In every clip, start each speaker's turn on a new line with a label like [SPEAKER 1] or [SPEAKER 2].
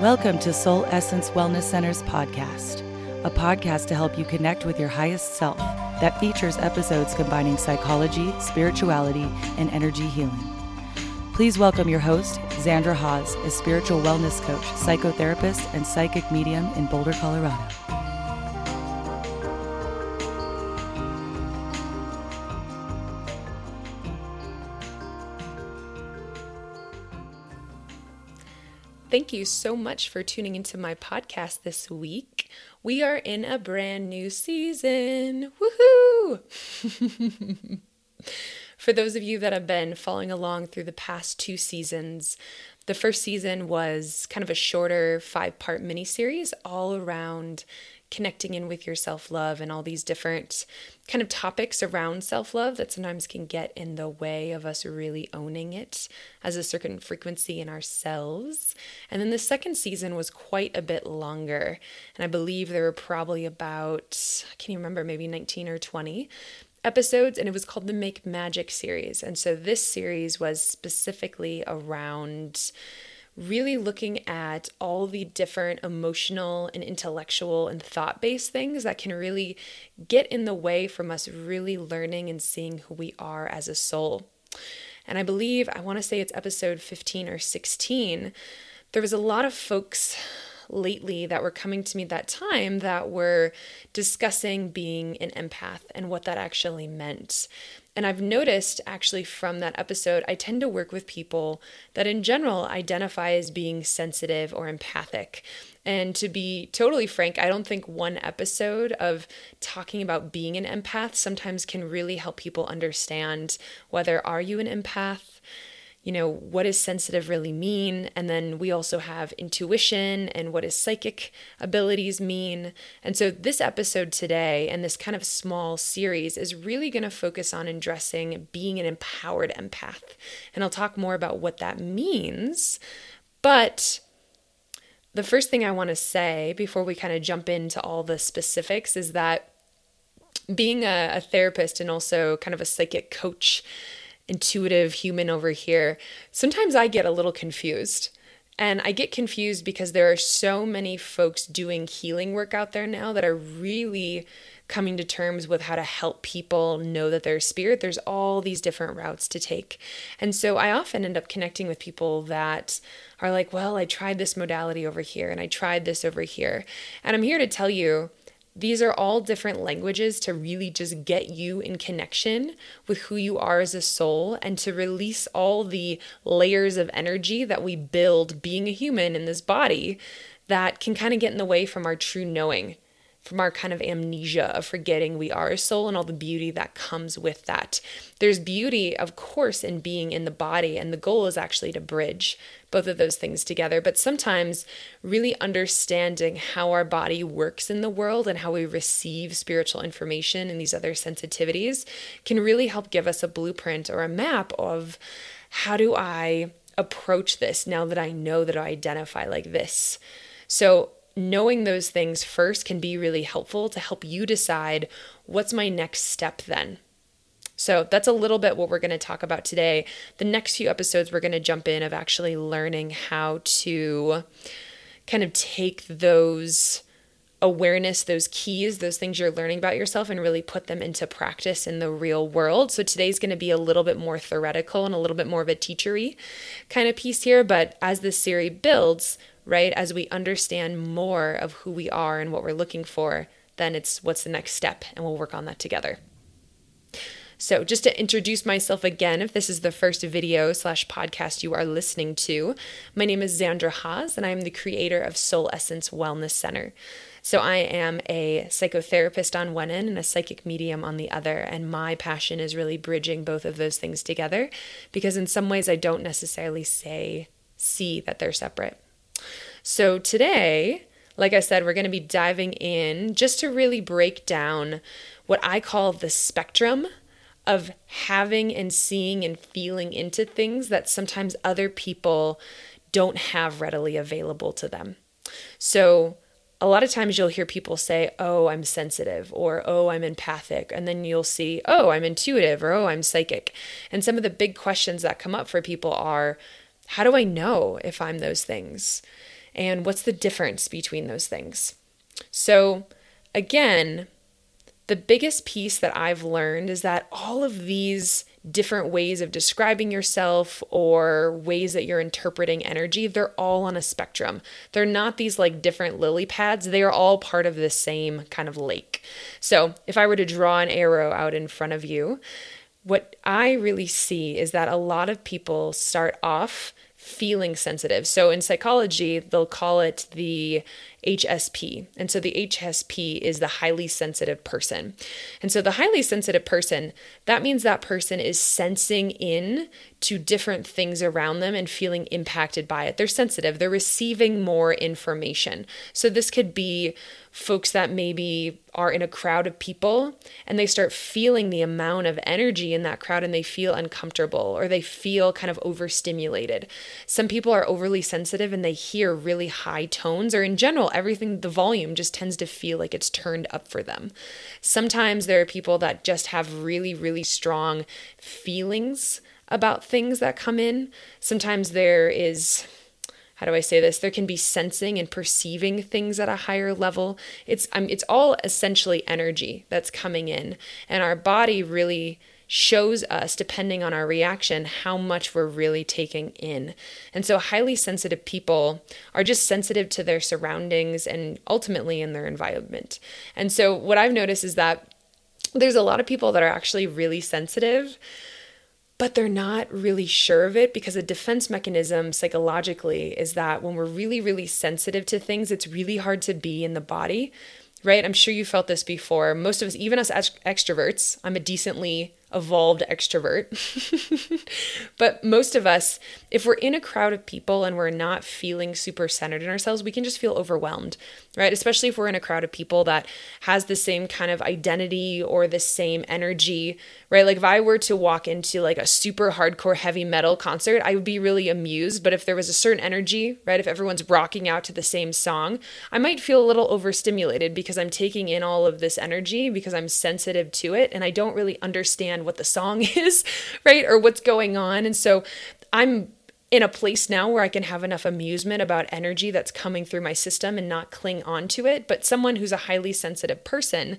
[SPEAKER 1] Welcome to Soul Essence Wellness Center's podcast, a podcast to help you connect with your highest self that features episodes combining psychology, spirituality, and energy healing. Please welcome your host, Xandra Haas, a spiritual wellness coach, psychotherapist, and psychic medium in Boulder, Colorado.
[SPEAKER 2] Thank you so much for tuning into my podcast this week. We are in a brand new season. Woohoo! for those of you that have been following along through the past two seasons, the first season was kind of a shorter five part mini series all around connecting in with your self love and all these different kind of topics around self love that sometimes can get in the way of us really owning it as a certain frequency in ourselves. And then the second season was quite a bit longer. And I believe there were probably about, I can't even remember, maybe 19 or 20 episodes and it was called the Make Magic series. And so this series was specifically around really looking at all the different emotional and intellectual and thought based things that can really get in the way from us really learning and seeing who we are as a soul. And I believe, I want to say it's episode 15 or 16, there was a lot of folks lately that were coming to me that time that were discussing being an empath and what that actually meant. And I've noticed actually from that episode, I tend to work with people that in general identify as being sensitive or empathic. And to be totally frank, I don't think one episode of talking about being an empath sometimes can really help people understand whether are you an empath? You know, what does sensitive really mean? And then we also have intuition and what does psychic abilities mean? And so this episode today and this kind of small series is really going to focus on addressing being an empowered empath. And I'll talk more about what that means. But the first thing I want to say before we kind of jump into all the specifics is that being a, a therapist and also kind of a psychic coach intuitive human over here, sometimes I get a little confused. And I get confused because there are so many folks doing healing work out there now that are really coming to terms with how to help people know that they're spirit. There's all these different routes to take. And so I often end up connecting with people that are like, well, I tried this modality over here and I tried this over here. And I'm here to tell you these are all different languages to really just get you in connection with who you are as a soul and to release all the layers of energy that we build being a human in this body that can kind of get in the way from our true knowing from our kind of amnesia of forgetting we are a soul and all the beauty that comes with that. There's beauty, of course, in being in the body, and the goal is actually to bridge both of those things together. But sometimes, really understanding how our body works in the world and how we receive spiritual information and these other sensitivities can really help give us a blueprint or a map of how do I approach this now that I know that I identify like this. So, knowing those things first can be really helpful to help you decide what's my next step then. So that's a little bit what we're going to talk about today. The next few episodes, we're going to jump in of actually learning how to kind of take those awareness, those keys, those things you're learning about yourself, and really put them into practice in the real world. So today's going to be a little bit more theoretical and a little bit more of a teachery kind of piece here. But as this series builds, right? As we understand more of who we are and what we're looking for, then it's what's the next step, and we'll work on that together. So, just to introduce myself again, if this is the first video slash podcast you are listening to, my name is Xandra Haas, and I am the creator of Soul Essence Wellness Center. So, I am a psychotherapist on one end and a psychic medium on the other, and my passion is really bridging both of those things together because, in some ways, I don't necessarily say, see that they're separate. So today, like I said, we're going to be diving in just to really break down what I call the spectrum of having and seeing and feeling into things that sometimes other people don't have readily available to them. So, a lot of times you'll hear people say, Oh, I'm sensitive, or Oh, I'm empathic. And then you'll see, Oh, I'm intuitive, or Oh, I'm psychic. And some of the big questions that come up for people are, How do I know if I'm those things? And what's the difference between those things? So, again, the biggest piece that I've learned is that all of these different ways of describing yourself or ways that you're interpreting energy, they're all on a spectrum. They're not these like different lily pads, they are all part of the same kind of lake. So, if I were to draw an arrow out in front of you, what I really see is that a lot of people start off feeling sensitive. So in psychology, they'll call it the HSP. And so the HSP is the highly sensitive person. And so the highly sensitive person, that means that person is sensing in to different things around them and feeling impacted by it. They're sensitive, they're receiving more information. So this could be folks that maybe are in a crowd of people and they start feeling the amount of energy in that crowd and they feel uncomfortable or they feel kind of overstimulated. Some people are overly sensitive and they hear really high tones or in general everything, the volume just tends to feel like it's turned up for them. Sometimes there are people that just have really, really strong feelings about things that come in. Sometimes there is how do I say this? There can be sensing and perceiving things at a higher level. It's um, it's all essentially energy that's coming in, and our body really shows us, depending on our reaction, how much we're really taking in. And so, highly sensitive people are just sensitive to their surroundings and ultimately in their environment. And so, what I've noticed is that there's a lot of people that are actually really sensitive but they're not really sure of it because a defense mechanism psychologically is that when we're really, really sensitive to things, it's really hard to be in the body, right? I'm sure you felt this before. Most of us, even us extroverts, I'm a decently evolved extrovert. but most of us, if we're in a crowd of people and we're not feeling super centered in ourselves, we can just feel overwhelmed, right? Especially if we're in a crowd of people that has the same kind of identity or the same energy, right? Like if I were to walk into like a super hardcore heavy metal concert, I would be really amused. But if there was a certain energy, right? If everyone's rocking out to the same song, I might feel a little overstimulated because I'm taking in all of this energy because I'm sensitive to it and I don't really understand what the song is, right? Or what's going on. And so I'm in a place now where I can have enough amusement about energy that's coming through my system and not cling on to it. But someone who's a highly sensitive person,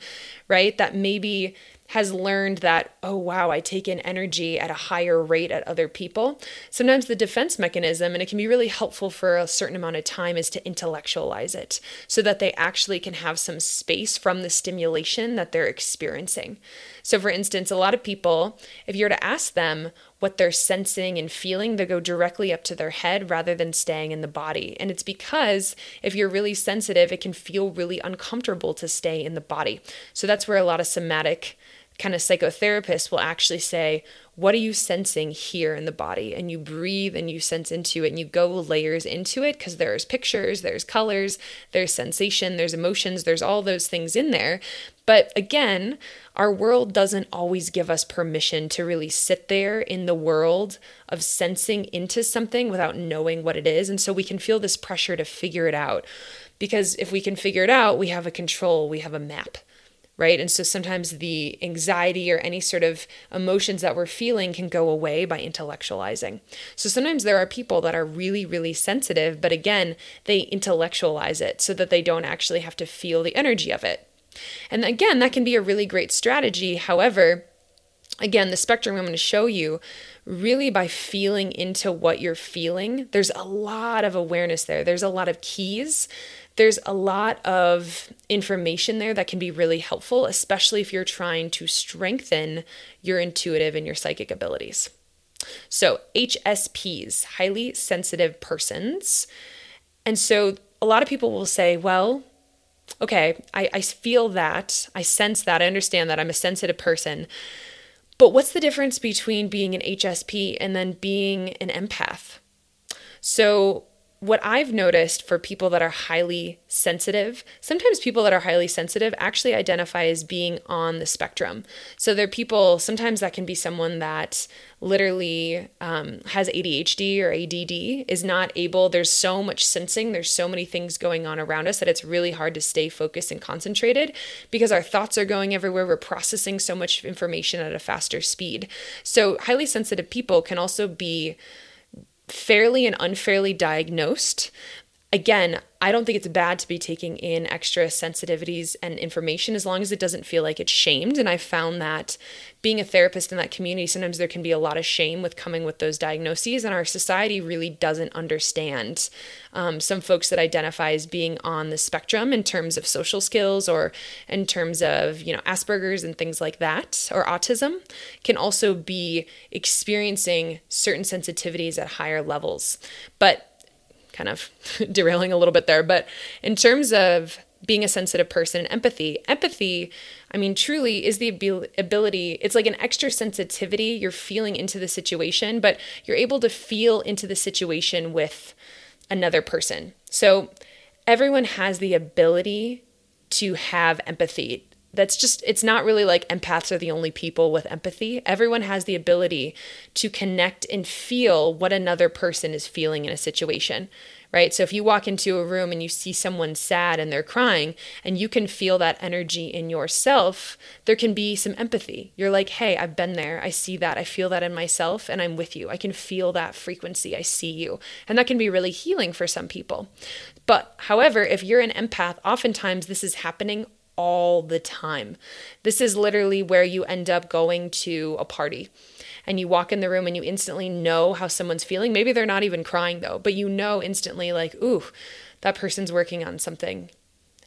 [SPEAKER 2] right, that maybe has learned that, oh, wow, I take in energy at a higher rate at other people. Sometimes the defense mechanism, and it can be really helpful for a certain amount of time, is to intellectualize it so that they actually can have some space from the stimulation that they're experiencing. So, for instance, a lot of people, if you were to ask them what they're sensing and feeling, they go directly up to their head rather than staying in the body. And it's because if you're really sensitive, it can feel really uncomfortable to stay in the body. So, that's where a lot of somatic kind of psychotherapists will actually say, What are you sensing here in the body? And you breathe and you sense into it and you go layers into it because there's pictures, there's colors, there's sensation, there's emotions, there's all those things in there. But again, our world doesn't always give us permission to really sit there in the world of sensing into something without knowing what it is. And so we can feel this pressure to figure it out. Because if we can figure it out, we have a control, we have a map right? And so sometimes the anxiety or any sort of emotions that we're feeling can go away by intellectualizing. So sometimes there are people that are really, really sensitive, but again, they intellectualize it so that they don't actually have to feel the energy of it. And again, that can be a really great strategy. However, again, the spectrum I'm going to show you, really by feeling into what you're feeling, there's a lot of awareness there. There's a lot of keys there's a lot of information there that can be really helpful, especially if you're trying to strengthen your intuitive and your psychic abilities. So, HSPs, highly sensitive persons. And so, a lot of people will say, well, okay, I, I feel that, I sense that, I understand that I'm a sensitive person. But what's the difference between being an HSP and then being an empath? So, what I've noticed for people that are highly sensitive, sometimes people that are highly sensitive actually identify as being on the spectrum. So there are people, sometimes that can be someone that literally um, has ADHD or ADD, is not able, there's so much sensing, there's so many things going on around us that it's really hard to stay focused and concentrated because our thoughts are going everywhere. We're processing so much information at a faster speed. So highly sensitive people can also be fairly and unfairly diagnosed again, I don't think it's bad to be taking in extra sensitivities and information as long as it doesn't feel like it's shamed. And I found that being a therapist in that community, sometimes there can be a lot of shame with coming with those diagnoses, and our society really doesn't understand um, some folks that identify as being on the spectrum in terms of social skills or in terms of you know Asperger's and things like that, or autism, can also be experiencing certain sensitivities at higher levels. But kind of derailing a little bit there, but in terms of being a sensitive person and empathy, empathy, I mean, truly is the ability, it's like an extra sensitivity. You're feeling into the situation, but you're able to feel into the situation with another person. So everyone has the ability to have empathy that's just it's not really like empaths are the only people with empathy. Everyone has the ability to connect and feel what another person is feeling in a situation right? So if you walk into a room and you see someone sad and they're crying and you can feel that energy in yourself there can be some empathy. You're like hey i've been there. I see that. I feel that in myself and i'm with you. I can feel that frequency. I see you. And that can be really healing for some people. But however if you're an empath oftentimes this is happening all the time. This is literally where you end up going to a party and you walk in the room and you instantly know how someone's feeling. Maybe they're not even crying though, but you know instantly, like, ooh, that person's working on something.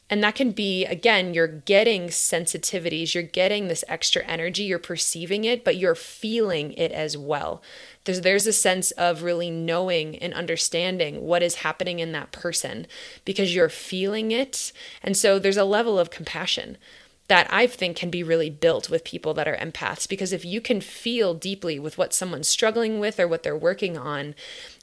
[SPEAKER 2] And that can be, again, you're getting sensitivities, you're getting this extra energy, you're perceiving it, but you're feeling it as well. There's, there's a sense of really knowing and understanding what is happening in that person because you're feeling it. And so there's a level of compassion that I think can be really built with people that are empaths. Because if you can feel deeply with what someone's struggling with or what they're working on,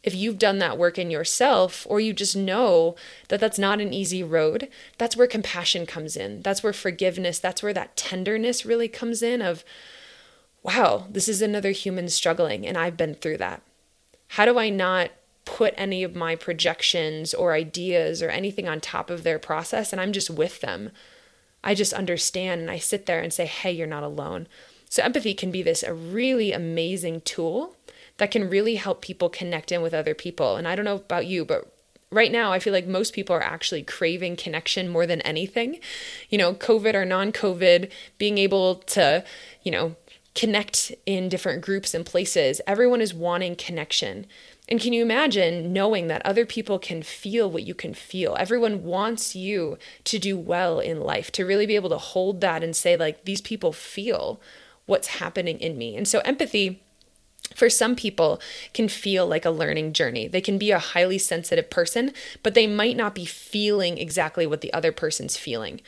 [SPEAKER 2] if you've done that work in yourself, or you just know that that's not an easy road, that's where compassion comes in. That's where forgiveness, that's where that tenderness really comes in of, wow, this is another human struggling, and I've been through that. How do I not put any of my projections or ideas or anything on top of their process and I'm just with them? I just understand and I sit there and say, hey, you're not alone. So, empathy can be this a really amazing tool that can really help people connect in with other people. And I don't know about you, but right now I feel like most people are actually craving connection more than anything. You know, COVID or non COVID, being able to, you know, connect in different groups and places, everyone is wanting connection. And can you imagine knowing that other people can feel what you can feel? Everyone wants you to do well in life, to really be able to hold that and say, like, these people feel what's happening in me. And so, empathy for some people can feel like a learning journey. They can be a highly sensitive person, but they might not be feeling exactly what the other person's feeling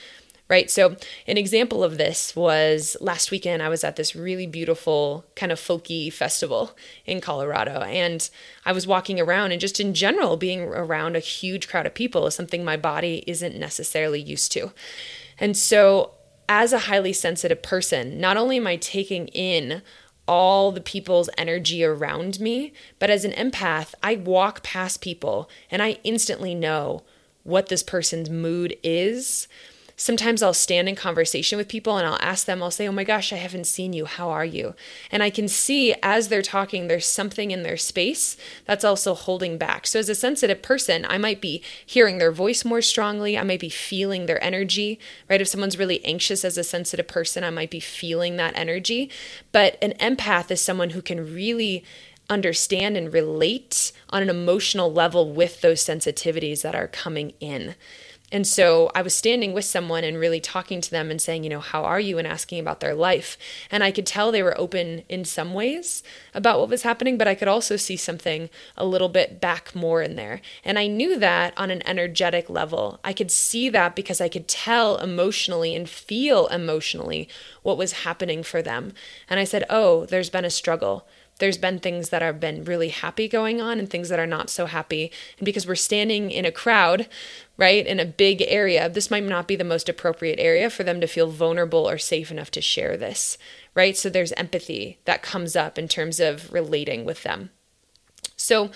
[SPEAKER 2] right? So, an example of this was last weekend, I was at this really beautiful kind of folky festival in Colorado. And I was walking around, and just in general, being around a huge crowd of people is something my body isn't necessarily used to. And so, as a highly sensitive person, not only am I taking in all the people's energy around me, but as an empath, I walk past people and I instantly know what this person's mood is sometimes I'll stand in conversation with people and I'll ask them, I'll say, Oh my gosh, I haven't seen you. How are you? And I can see as they're talking, there's something in their space that's also holding back. So, as a sensitive person, I might be hearing their voice more strongly. I might be feeling their energy, right? If someone's really anxious as a sensitive person, I might be feeling that energy. But an empath is someone who can really understand and relate on an emotional level with those sensitivities that are coming in. And so I was standing with someone and really talking to them and saying, you know, how are you? And asking about their life. And I could tell they were open in some ways about what was happening, but I could also see something a little bit back more in there. And I knew that on an energetic level. I could see that because I could tell emotionally and feel emotionally what was happening for them. And I said, oh, there's been a struggle there's been things that have been really happy going on and things that are not so happy. And because we're standing in a crowd, right, in a big area, this might not be the most appropriate area for them to feel vulnerable or safe enough to share this, right? So there's empathy that comes up in terms of relating with them. So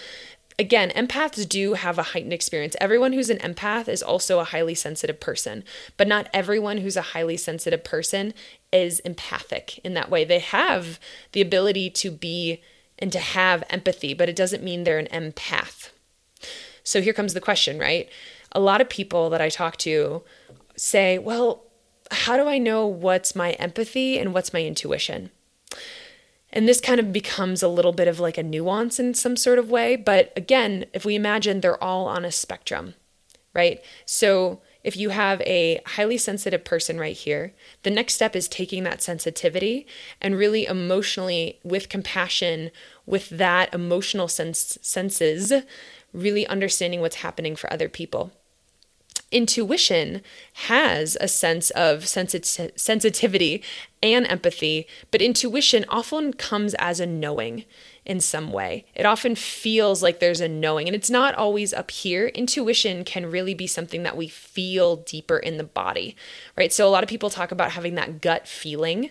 [SPEAKER 2] again, empaths do have a heightened experience. Everyone who's an empath is also a highly sensitive person, but not everyone who's a highly sensitive person is empathic in that way. They have the ability to be and to have empathy, but it doesn't mean they're an empath. So here comes the question, right? A lot of people that I talk to say, well, how do I know what's my empathy and what's my intuition? And this kind of becomes a little bit of like a nuance in some sort of way. But again, if we imagine they're all on a spectrum, right? So if you have a highly sensitive person right here, the next step is taking that sensitivity and really emotionally, with compassion, with that emotional sense, senses, really understanding what's happening for other people intuition has a sense of sensit- sensitivity and empathy, but intuition often comes as a knowing in some way. It often feels like there's a knowing, and it's not always up here. Intuition can really be something that we feel deeper in the body, right? So, a lot of people talk about having that gut feeling.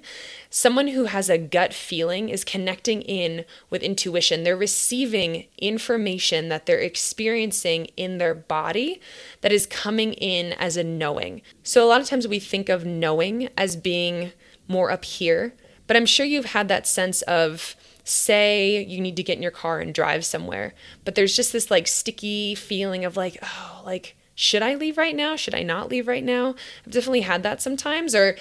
[SPEAKER 2] Someone who has a gut feeling is connecting in with intuition. They're receiving information that they're experiencing in their body that is coming in as a knowing. So, a lot of times we think of knowing as being more up here, but I'm sure you've had that sense of, say you need to get in your car and drive somewhere, but there's just this like sticky feeling of like, oh, like, should I leave right now? Should I not leave right now? I've definitely had that sometimes. Or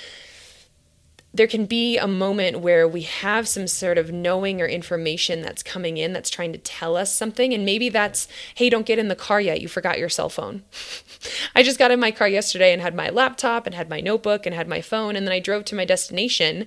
[SPEAKER 2] there can be a moment where we have some sort of knowing or information that's coming in that's trying to tell us something. And maybe that's, hey, don't get in the car yet. You forgot your cell phone. I just got in my car yesterday and had my laptop and had my notebook and had my phone. And then I drove to my destination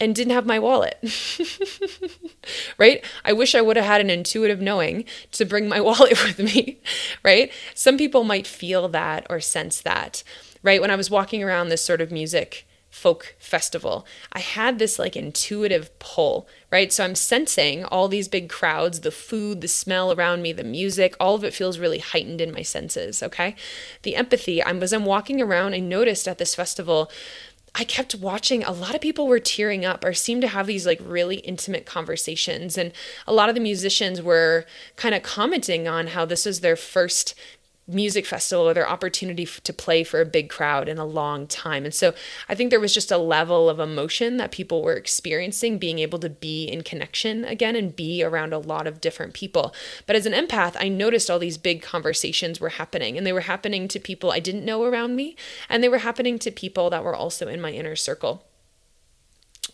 [SPEAKER 2] and didn't have my wallet. right? I wish I would have had an intuitive knowing to bring my wallet with me, right? Some people might feel that or sense that, right? When I was walking around this sort of music folk festival, I had this like intuitive pull, right? So I'm sensing all these big crowds, the food, the smell around me, the music, all of it feels really heightened in my senses, okay? The empathy, I was I'm walking around, I noticed at this festival I kept watching. A lot of people were tearing up or seemed to have these like really intimate conversations. And a lot of the musicians were kind of commenting on how this was their first music festival or their opportunity to play for a big crowd in a long time. And so I think there was just a level of emotion that people were experiencing, being able to be in connection again and be around a lot of different people. But as an empath, I noticed all these big conversations were happening, and they were happening to people I didn't know around me, and they were happening to people that were also in my inner circle.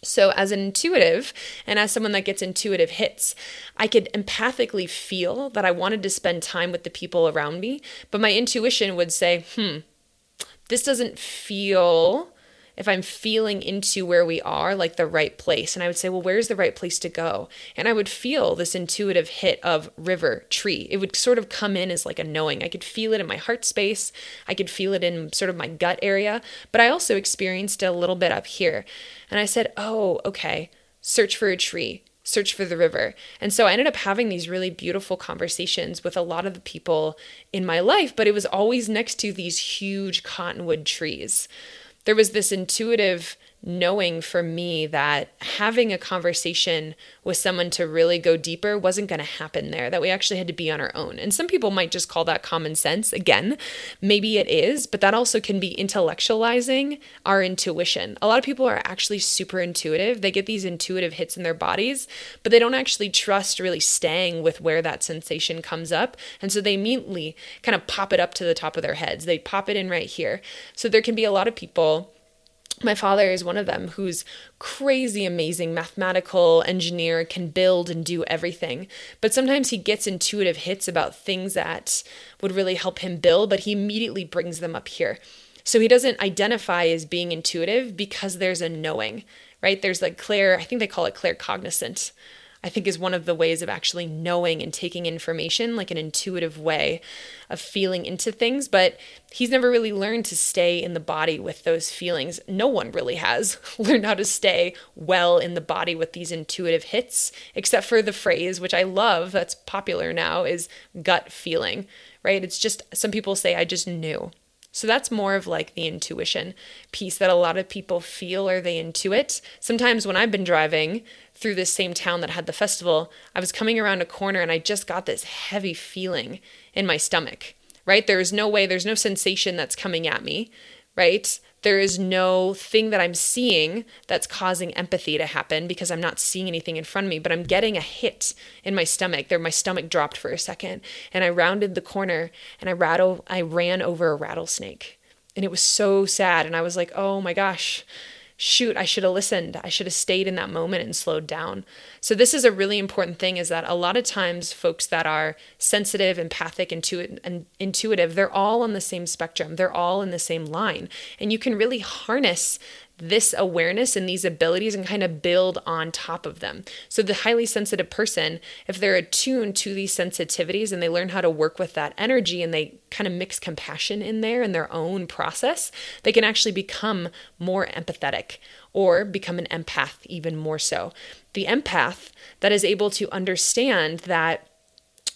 [SPEAKER 2] So, as an intuitive and as someone that gets intuitive hits, I could empathically feel that I wanted to spend time with the people around me, but my intuition would say, hmm, this doesn't feel if I'm feeling into where we are, like the right place. And I would say, well, where's the right place to go? And I would feel this intuitive hit of river, tree. It would sort of come in as like a knowing. I could feel it in my heart space. I could feel it in sort of my gut area. But I also experienced it a little bit up here. And I said, oh, okay, search for a tree search for the river. And so I ended up having these really beautiful conversations with a lot of the people in my life, but it was always next to these huge cottonwood trees there was this intuitive knowing for me that having a conversation with someone to really go deeper wasn't going to happen there, that we actually had to be on our own. And some people might just call that common sense. Again, maybe it is, but that also can be intellectualizing our intuition. A lot of people are actually super intuitive. They get these intuitive hits in their bodies, but they don't actually trust really staying with where that sensation comes up. And so they immediately kind of pop it up to the top of their heads. They pop it in right here. So there can be a lot of people my father is one of them who's crazy amazing mathematical engineer can build and do everything. But sometimes he gets intuitive hits about things that would really help him build but he immediately brings them up here. So he doesn't identify as being intuitive because there's a knowing right? There's like clear i think they call it claircognizant I think is one of the ways of actually knowing and taking information, like an intuitive way of feeling into things. But he's never really learned to stay in the body with those feelings. No one really has learned how to stay well in the body with these intuitive hits, except for the phrase, which I love, that's popular now, is gut feeling, right? It's just some people say, I just knew. So that's more of like the intuition piece that a lot of people feel or they intuit. Sometimes when I've been driving through this same town that had the festival, I was coming around a corner and I just got this heavy feeling in my stomach, right? There's no way, there's no sensation that's coming at me, right? There is no thing that I'm seeing that's causing empathy to happen because I'm not seeing anything in front of me, but I'm getting a hit in my stomach. There, my stomach dropped for a second, and I rounded the corner and I rattle, I ran over a rattlesnake, and it was so sad. And I was like, oh my gosh, shoot, I should have listened. I should have stayed in that moment and slowed down. So this is a really important thing is that a lot of times folks that are sensitive, empathic, and intuitive, they're all on the same spectrum. They're all in the same line. And you can really harness this awareness and these abilities and kind of build on top of them. So, the highly sensitive person, if they're attuned to these sensitivities and they learn how to work with that energy and they kind of mix compassion in there in their own process, they can actually become more empathetic or become an empath even more so. The empath that is able to understand that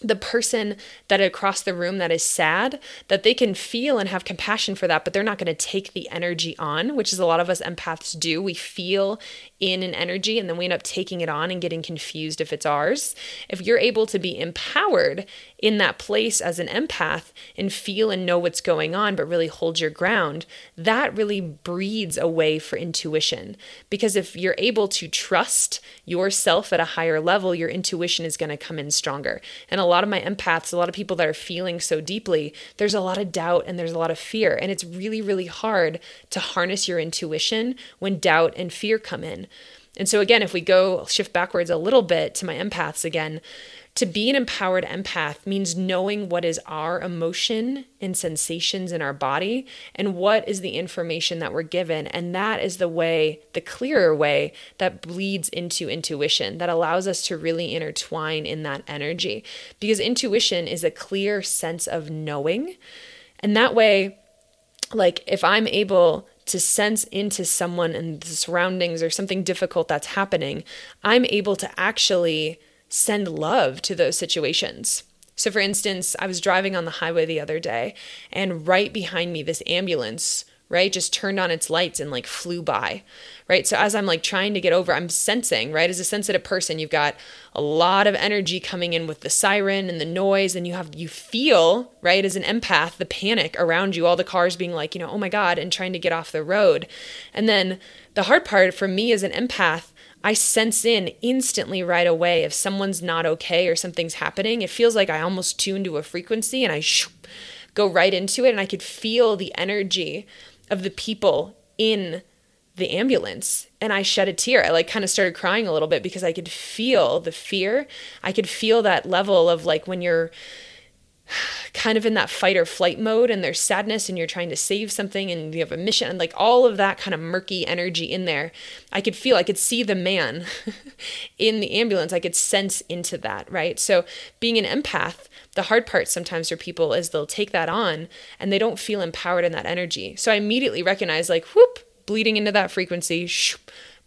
[SPEAKER 2] the person that across the room that is sad that they can feel and have compassion for that but they're not going to take the energy on which is a lot of us empaths do. We feel in an energy and then we end up taking it on and getting confused if it's ours. If you're able to be empowered in that place as an empath and feel and know what's going on but really hold your ground that really breeds a way for intuition. Because if you're able to trust yourself at a higher level your intuition is going to come in stronger. And a lot of my empaths, a lot of people that are feeling so deeply, there's a lot of doubt and there's a lot of fear. And it's really, really hard to harness your intuition when doubt and fear come in. And so, again, if we go shift backwards a little bit to my empaths again, to be an empowered empath means knowing what is our emotion and sensations in our body and what is the information that we're given. And that is the way, the clearer way that bleeds into intuition, that allows us to really intertwine in that energy. Because intuition is a clear sense of knowing. And that way, like if I'm able to sense into someone and the surroundings or something difficult that's happening, I'm able to actually send love to those situations. So, for instance, I was driving on the highway the other day, and right behind me, this ambulance, right, just turned on its lights and like flew by, right? So, as I'm like trying to get over, I'm sensing, right, as a sensitive person, you've got a lot of energy coming in with the siren and the noise, and you have, you feel, right, as an empath, the panic around you, all the cars being like, you know, oh my God, and trying to get off the road. And then the hard part for me as an empath, I sense in instantly right away if someone's not okay or something's happening. It feels like I almost tune to a frequency and I go right into it and I could feel the energy of the people in the ambulance and I shed a tear. I like kind of started crying a little bit because I could feel the fear. I could feel that level of like when you're kind of in that fight or flight mode and there's sadness and you're trying to save something and you have a mission and like all of that kind of murky energy in there. I could feel i could see the man in the ambulance. I could sense into that right? So being an empath the hard part sometimes for people is they'll take that on and they don't feel empowered in that energy. So i immediately recognize like whoop bleeding into that frequency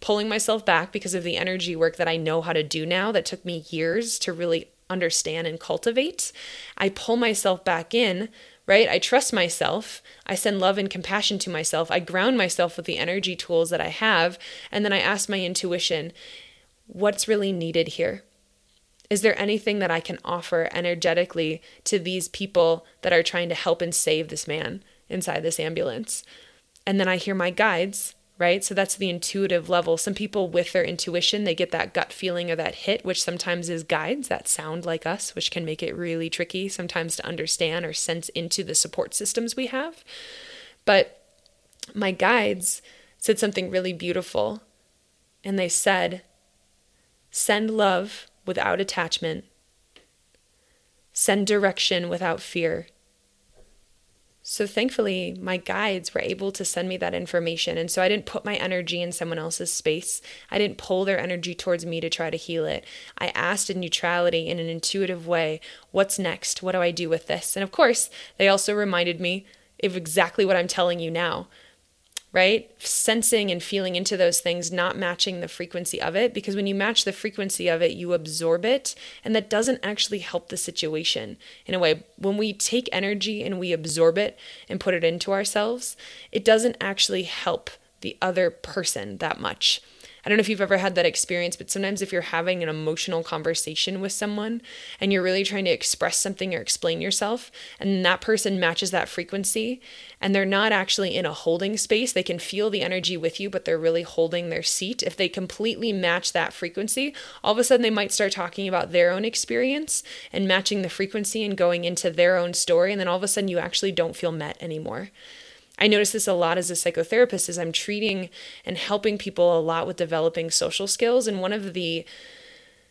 [SPEAKER 2] pulling myself back because of the energy work that i know how to do now that took me years to really understand and cultivate. I pull myself back in, right? I trust myself. I send love and compassion to myself. I ground myself with the energy tools that I have. And then I ask my intuition, what's really needed here? Is there anything that I can offer energetically to these people that are trying to help and save this man inside this ambulance? And then I hear my guides right? So that's the intuitive level. Some people with their intuition, they get that gut feeling or that hit, which sometimes is guides that sound like us, which can make it really tricky sometimes to understand or sense into the support systems we have. But my guides said something really beautiful. And they said, send love without attachment, send direction without fear so thankfully, my guides were able to send me that information. And so I didn't put my energy in someone else's space. I didn't pull their energy towards me to try to heal it. I asked in neutrality, in an intuitive way, what's next? What do I do with this? And of course, they also reminded me of exactly what I'm telling you now right? Sensing and feeling into those things, not matching the frequency of it. Because when you match the frequency of it, you absorb it. And that doesn't actually help the situation in a way. When we take energy and we absorb it and put it into ourselves, it doesn't actually help the other person that much. I don't know if you've ever had that experience, but sometimes if you're having an emotional conversation with someone and you're really trying to express something or explain yourself, and that person matches that frequency and they're not actually in a holding space, they can feel the energy with you, but they're really holding their seat. If they completely match that frequency, all of a sudden they might start talking about their own experience and matching the frequency and going into their own story. And then all of a sudden you actually don't feel met anymore. I notice this a lot as a psychotherapist as I'm treating and helping people a lot with developing social skills. And one of the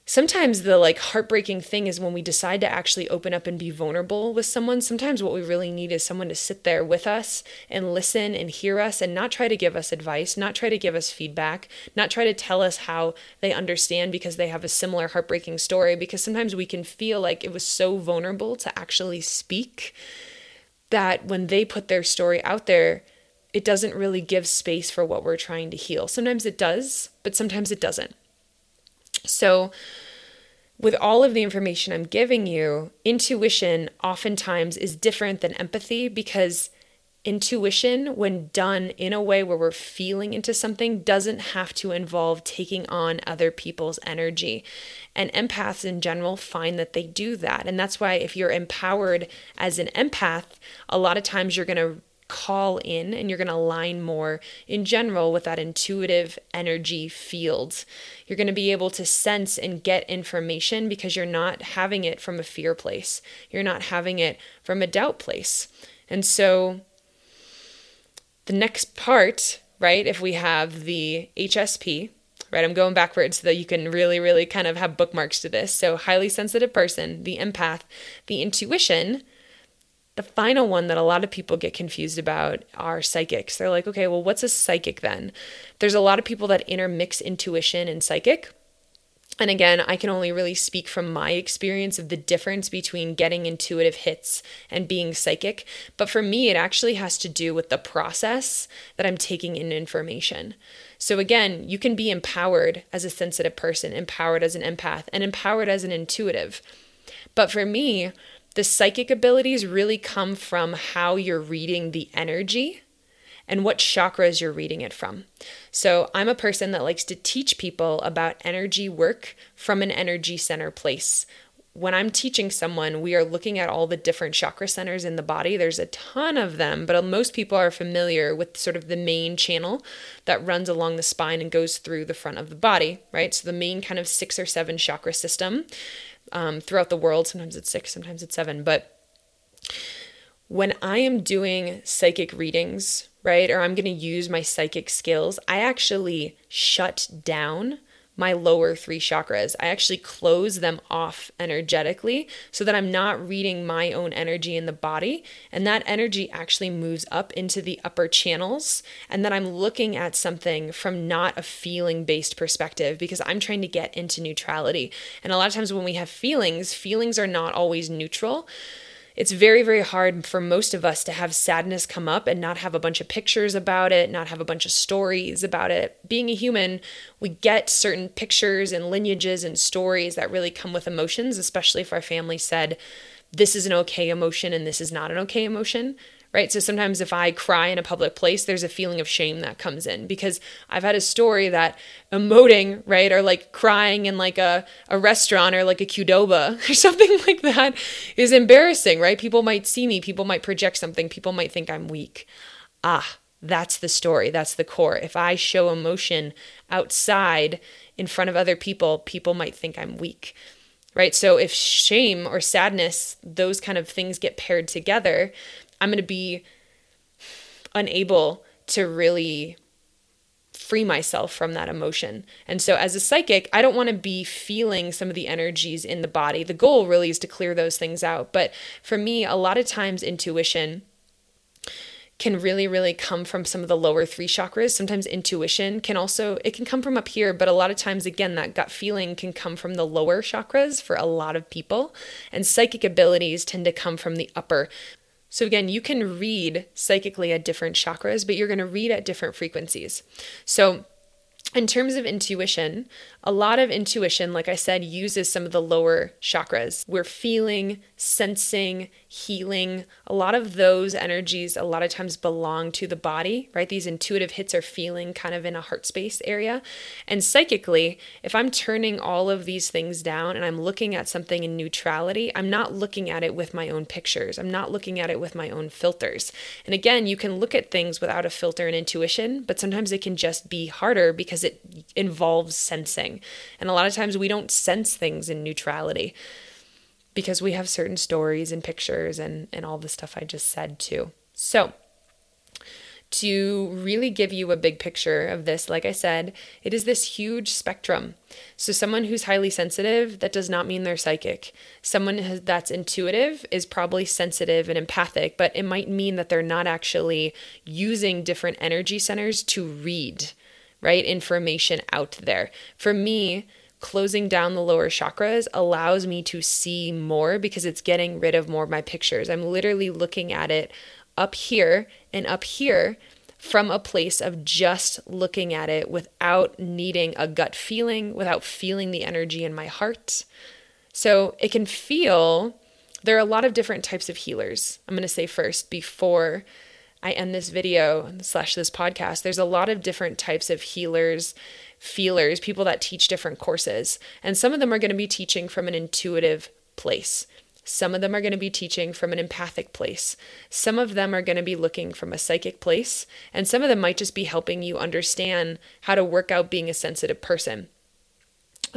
[SPEAKER 2] sometimes the like heartbreaking thing is when we decide to actually open up and be vulnerable with someone sometimes what we really need is someone to sit there with us and listen and hear us and not try to give us advice not try to give us feedback not try to tell us how they understand because they have a similar heartbreaking story because sometimes we can feel like it was so vulnerable to actually speak that when they put their story out there, it doesn't really give space for what we're trying to heal. Sometimes it does, but sometimes it doesn't. So, with all of the information I'm giving you, intuition oftentimes is different than empathy because Intuition, when done in a way where we're feeling into something, doesn't have to involve taking on other people's energy. And empaths in general find that they do that. And that's why, if you're empowered as an empath, a lot of times you're going to call in and you're going to align more in general with that intuitive energy field. You're going to be able to sense and get information because you're not having it from a fear place, you're not having it from a doubt place. And so, the next part, right, if we have the HSP, right, I'm going backwards so that you can really, really kind of have bookmarks to this. So, highly sensitive person, the empath, the intuition. The final one that a lot of people get confused about are psychics. They're like, okay, well, what's a psychic then? There's a lot of people that intermix intuition and psychic. And again, I can only really speak from my experience of the difference between getting intuitive hits and being psychic. But for me, it actually has to do with the process that I'm taking in information. So again, you can be empowered as a sensitive person, empowered as an empath, and empowered as an intuitive. But for me, the psychic abilities really come from how you're reading the energy and what chakras you're reading it from. So, I'm a person that likes to teach people about energy work from an energy center place. When I'm teaching someone, we are looking at all the different chakra centers in the body. There's a ton of them, but most people are familiar with sort of the main channel that runs along the spine and goes through the front of the body, right? So, the main kind of six or seven chakra system um, throughout the world. Sometimes it's six, sometimes it's seven, but when I am doing psychic readings, right, or I'm going to use my psychic skills, I actually shut down my lower three chakras. I actually close them off energetically so that I'm not reading my own energy in the body. And that energy actually moves up into the upper channels. And then I'm looking at something from not a feeling based perspective because I'm trying to get into neutrality. And a lot of times when we have feelings, feelings are not always neutral it's very, very hard for most of us to have sadness come up and not have a bunch of pictures about it, not have a bunch of stories about it. Being a human, we get certain pictures and lineages and stories that really come with emotions, especially if our family said, this is an okay emotion and this is not an okay emotion right? So sometimes if I cry in a public place, there's a feeling of shame that comes in because I've had a story that emoting, right, or like crying in like a, a restaurant or like a Qdoba or something like that is embarrassing, right? People might see me, people might project something, people might think I'm weak. Ah, that's the story. That's the core. If I show emotion outside in front of other people, people might think I'm weak right? So if shame or sadness, those kind of things get paired together, I'm going to be unable to really free myself from that emotion. And so, as a psychic, I don't want to be feeling some of the energies in the body. The goal really is to clear those things out. But for me, a lot of times, intuition can really really come from some of the lower three chakras sometimes intuition can also it can come from up here but a lot of times again that gut feeling can come from the lower chakras for a lot of people and psychic abilities tend to come from the upper so, again, you can read psychically at different chakras, but you're going to read at different frequencies. So, in terms of intuition, a lot of intuition, like I said, uses some of the lower chakras. We're feeling, sensing, healing. A lot of those energies, a lot of times, belong to the body, right? These intuitive hits are feeling kind of in a heart space area. And psychically, if I'm turning all of these things down and I'm looking at something in neutrality, I'm not looking at it with my own pictures. I'm not looking at it with my own filters. And again, you can look at things without a filter and intuition, but sometimes it can just be harder because it involves sensing. And a lot of times we don't sense things in neutrality because we have certain stories and pictures and, and all the stuff I just said too. So, to really give you a big picture of this, like I said, it is this huge spectrum. So, someone who's highly sensitive, that does not mean they're psychic. Someone that's intuitive is probably sensitive and empathic, but it might mean that they're not actually using different energy centers to read right? Information out there. For me, closing down the lower chakras allows me to see more because it's getting rid of more of my pictures. I'm literally looking at it up here and up here from a place of just looking at it without needing a gut feeling, without feeling the energy in my heart. So it can feel there are a lot of different types of healers. I'm going to say first before I end this video slash this podcast, there's a lot of different types of healers, feelers, people that teach different courses. And some of them are going to be teaching from an intuitive place. Some of them are going to be teaching from an empathic place. Some of them are going to be looking from a psychic place. And some of them might just be helping you understand how to work out being a sensitive person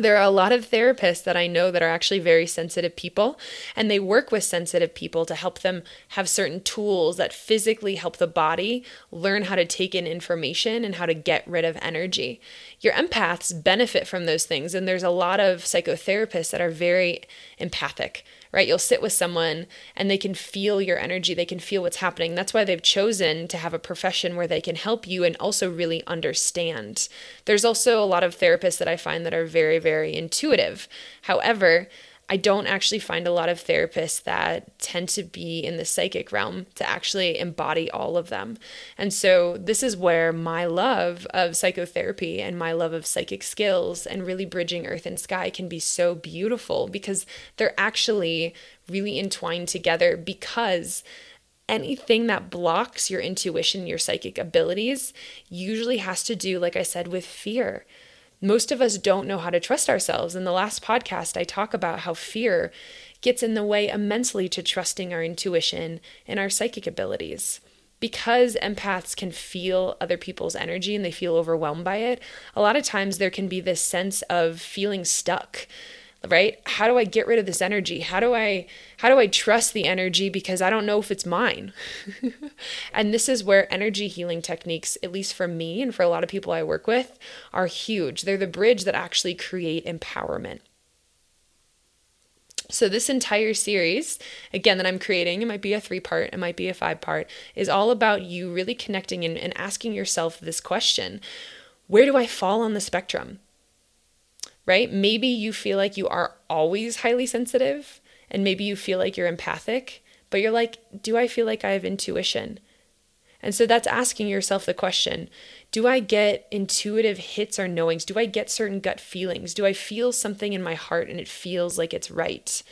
[SPEAKER 2] there are a lot of therapists that I know that are actually very sensitive people, and they work with sensitive people to help them have certain tools that physically help the body learn how to take in information and how to get rid of energy. Your empaths benefit from those things, and there's a lot of psychotherapists that are very empathic right? You'll sit with someone and they can feel your energy, they can feel what's happening. That's why they've chosen to have a profession where they can help you and also really understand. There's also a lot of therapists that I find that are very, very intuitive. However, I don't actually find a lot of therapists that tend to be in the psychic realm to actually embody all of them. And so, this is where my love of psychotherapy and my love of psychic skills and really bridging earth and sky can be so beautiful because they're actually really entwined together because anything that blocks your intuition, your psychic abilities, usually has to do, like I said, with fear most of us don't know how to trust ourselves. In the last podcast, I talk about how fear gets in the way immensely to trusting our intuition and our psychic abilities. Because empaths can feel other people's energy and they feel overwhelmed by it, a lot of times there can be this sense of feeling stuck right? How do i get rid of this energy? How do i how do i trust the energy? Because i don't know if it's mine. And this is where energy healing techniques at least for me and for a lot of people i work with are huge. They're the bridge that actually create empowerment. So, this entire series, again, that I'm creating, it might be a three part, it might be a five part, is all about you really connecting and, and asking yourself this question. Where do I fall on the spectrum? Right? Maybe you feel like you are always highly sensitive, and maybe you feel like you're empathic, but you're like, do I feel like I have intuition? And so that's asking yourself the question Do I get intuitive hits or knowings? Do I get certain gut feelings? Do I feel something in my heart and it feels like it's right?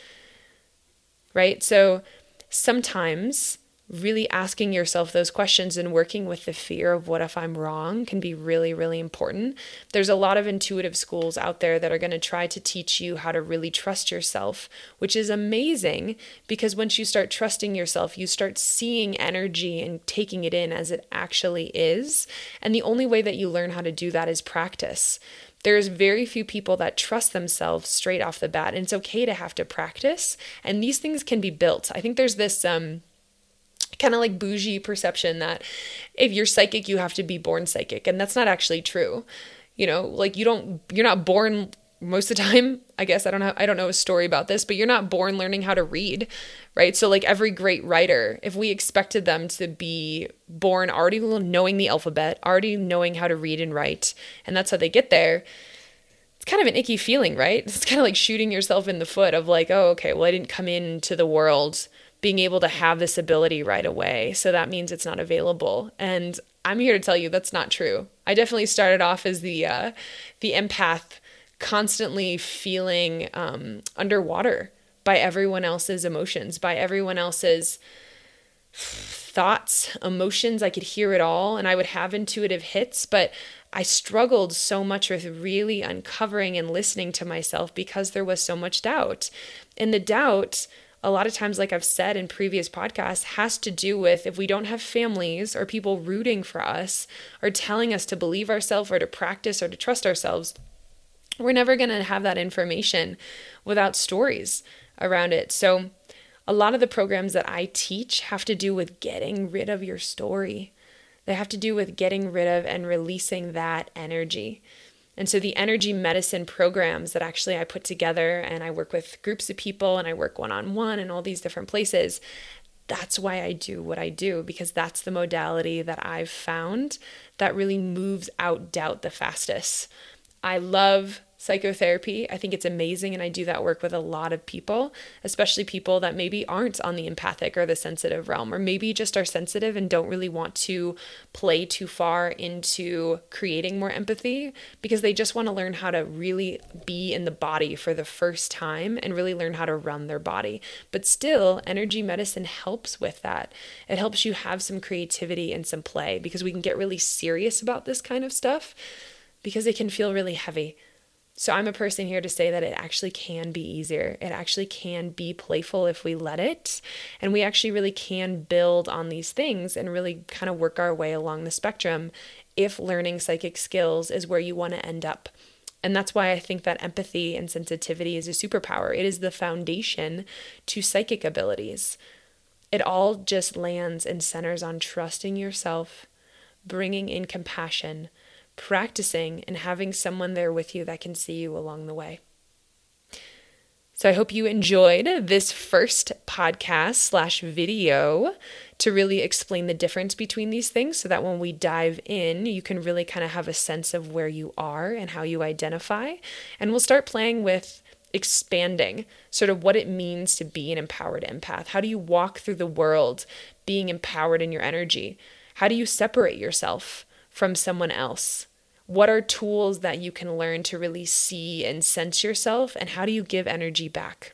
[SPEAKER 2] Right? So sometimes really asking yourself those questions and working with the fear of what if I'm wrong can be really, really important. There's a lot of intuitive schools out there that are going to try to teach you how to really trust yourself, which is amazing because once you start trusting yourself, you start seeing energy and taking it in as it actually is. And the only way that you learn how to do that is practice there's very few people that trust themselves straight off the bat and it's okay to have to practice and these things can be built i think there's this um kind of like bougie perception that if you're psychic, you have to be born psychic. And that's not actually true. You know, like you don't, you're not born most of the time i guess i don't know i don't know a story about this but you're not born learning how to read right so like every great writer if we expected them to be born already knowing the alphabet already knowing how to read and write and that's how they get there it's kind of an icky feeling right it's kind of like shooting yourself in the foot of like oh okay well i didn't come into the world being able to have this ability right away. So that means it's not available. And I'm here to tell you that's not true. I definitely started off as the uh, the empath constantly feeling um, underwater by everyone else's emotions, by everyone else's thoughts, emotions. I could hear it all and I would have intuitive hits, but I struggled so much with really uncovering and listening to myself because there was so much doubt. And the doubt, a lot of times, like I've said in previous podcasts, has to do with if we don't have families or people rooting for us or telling us to believe ourselves or to practice or to trust ourselves, we're never going to have that information without stories around it. So, a lot of the programs that I teach have to do with getting rid of your story. They have to do with getting rid of and releasing that energy. And so the energy medicine programs that actually I put together and I work with groups of people and I work one on one in all these different places. That's why I do what I do because that's the modality that I've found that really moves out doubt the fastest. I love psychotherapy. I think it's amazing. And I do that work with a lot of people, especially people that maybe aren't on the empathic or the sensitive realm, or maybe just are sensitive and don't really want to play too far into creating more empathy because they just want to learn how to really be in the body for the first time and really learn how to run their body. But still, energy medicine helps with that. It helps you have some creativity and some play because we can get really serious about this kind of stuff because it can feel really heavy. So I'm a person here to say that it actually can be easier. It actually can be playful if we let it. And we actually really can build on these things and really kind of work our way along the spectrum if learning psychic skills is where you want to end up. And that's why I think that empathy and sensitivity is a superpower. It is the foundation to psychic abilities. It all just lands and centers on trusting yourself, bringing in compassion, practicing and having someone there with you that can see you along the way. So I hope you enjoyed this first podcast slash video to really explain the difference between these things so that when we dive in, you can really kind of have a sense of where you are and how you identify. And we'll start playing with expanding sort of what it means to be an empowered empath. How do you walk through the world being empowered in your energy? How do you separate yourself from someone else? What are tools that you can learn to really see and sense yourself? And how do you give energy back?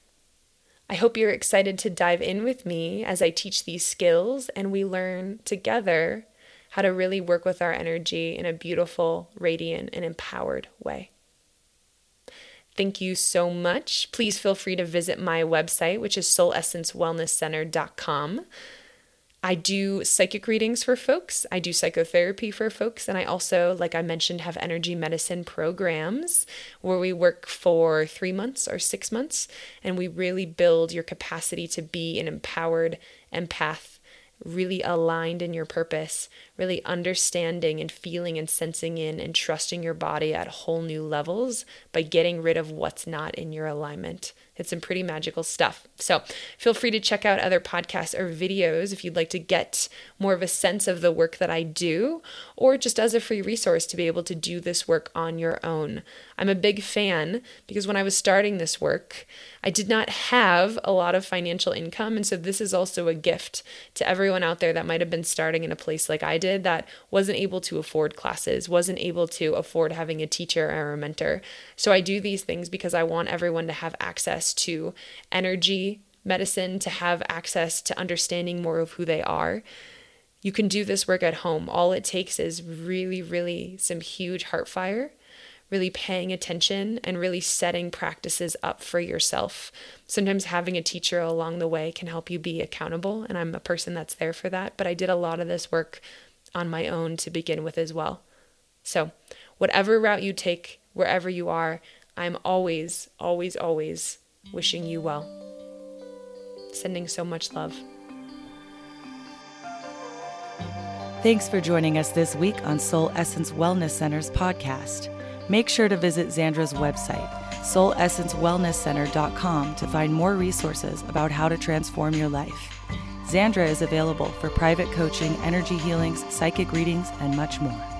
[SPEAKER 2] I hope you're excited to dive in with me as I teach these skills and we learn together how to really work with our energy in a beautiful, radiant, and empowered way. Thank you so much. Please feel free to visit my website, which is soulessencewellnesscenter.com. I do psychic readings for folks. I do psychotherapy for folks. And I also, like I mentioned, have energy medicine programs where we work for three months or six months. And we really build your capacity to be an empowered empath, really aligned in your purpose, really understanding and feeling and sensing in and trusting your body at whole new levels by getting rid of what's not in your alignment. It's some pretty magical stuff. So feel free to check out other podcasts or videos if you'd like to get more of a sense of the work that I do, or just as a free resource to be able to do this work on your own. I'm a big fan because when I was starting this work, I did not have a lot of financial income. And so this is also a gift to everyone out there that might have been starting in a place like I did that wasn't able to afford classes, wasn't able to afford having a teacher or a mentor. So I do these things because I want everyone to have access to energy medicine, to have access to understanding more of who they are. You can do this work at home. All it takes is really, really some huge heart fire really paying attention and really setting practices up for yourself. Sometimes having a teacher along the way can help you be accountable, and I'm a person that's there for that. But I did a lot of this work on my own to begin with as well. So, whatever route you take, wherever you are, I'm always, always, always wishing you well. Sending so much love.
[SPEAKER 1] Thanks for joining us this week on Soul Essence Wellness Center's podcast. Make sure to visit Zandra's website, soulessencewellnesscenter.com, to find more resources about how to transform your life. Zandra is available for private coaching, energy healings, psychic readings, and much more.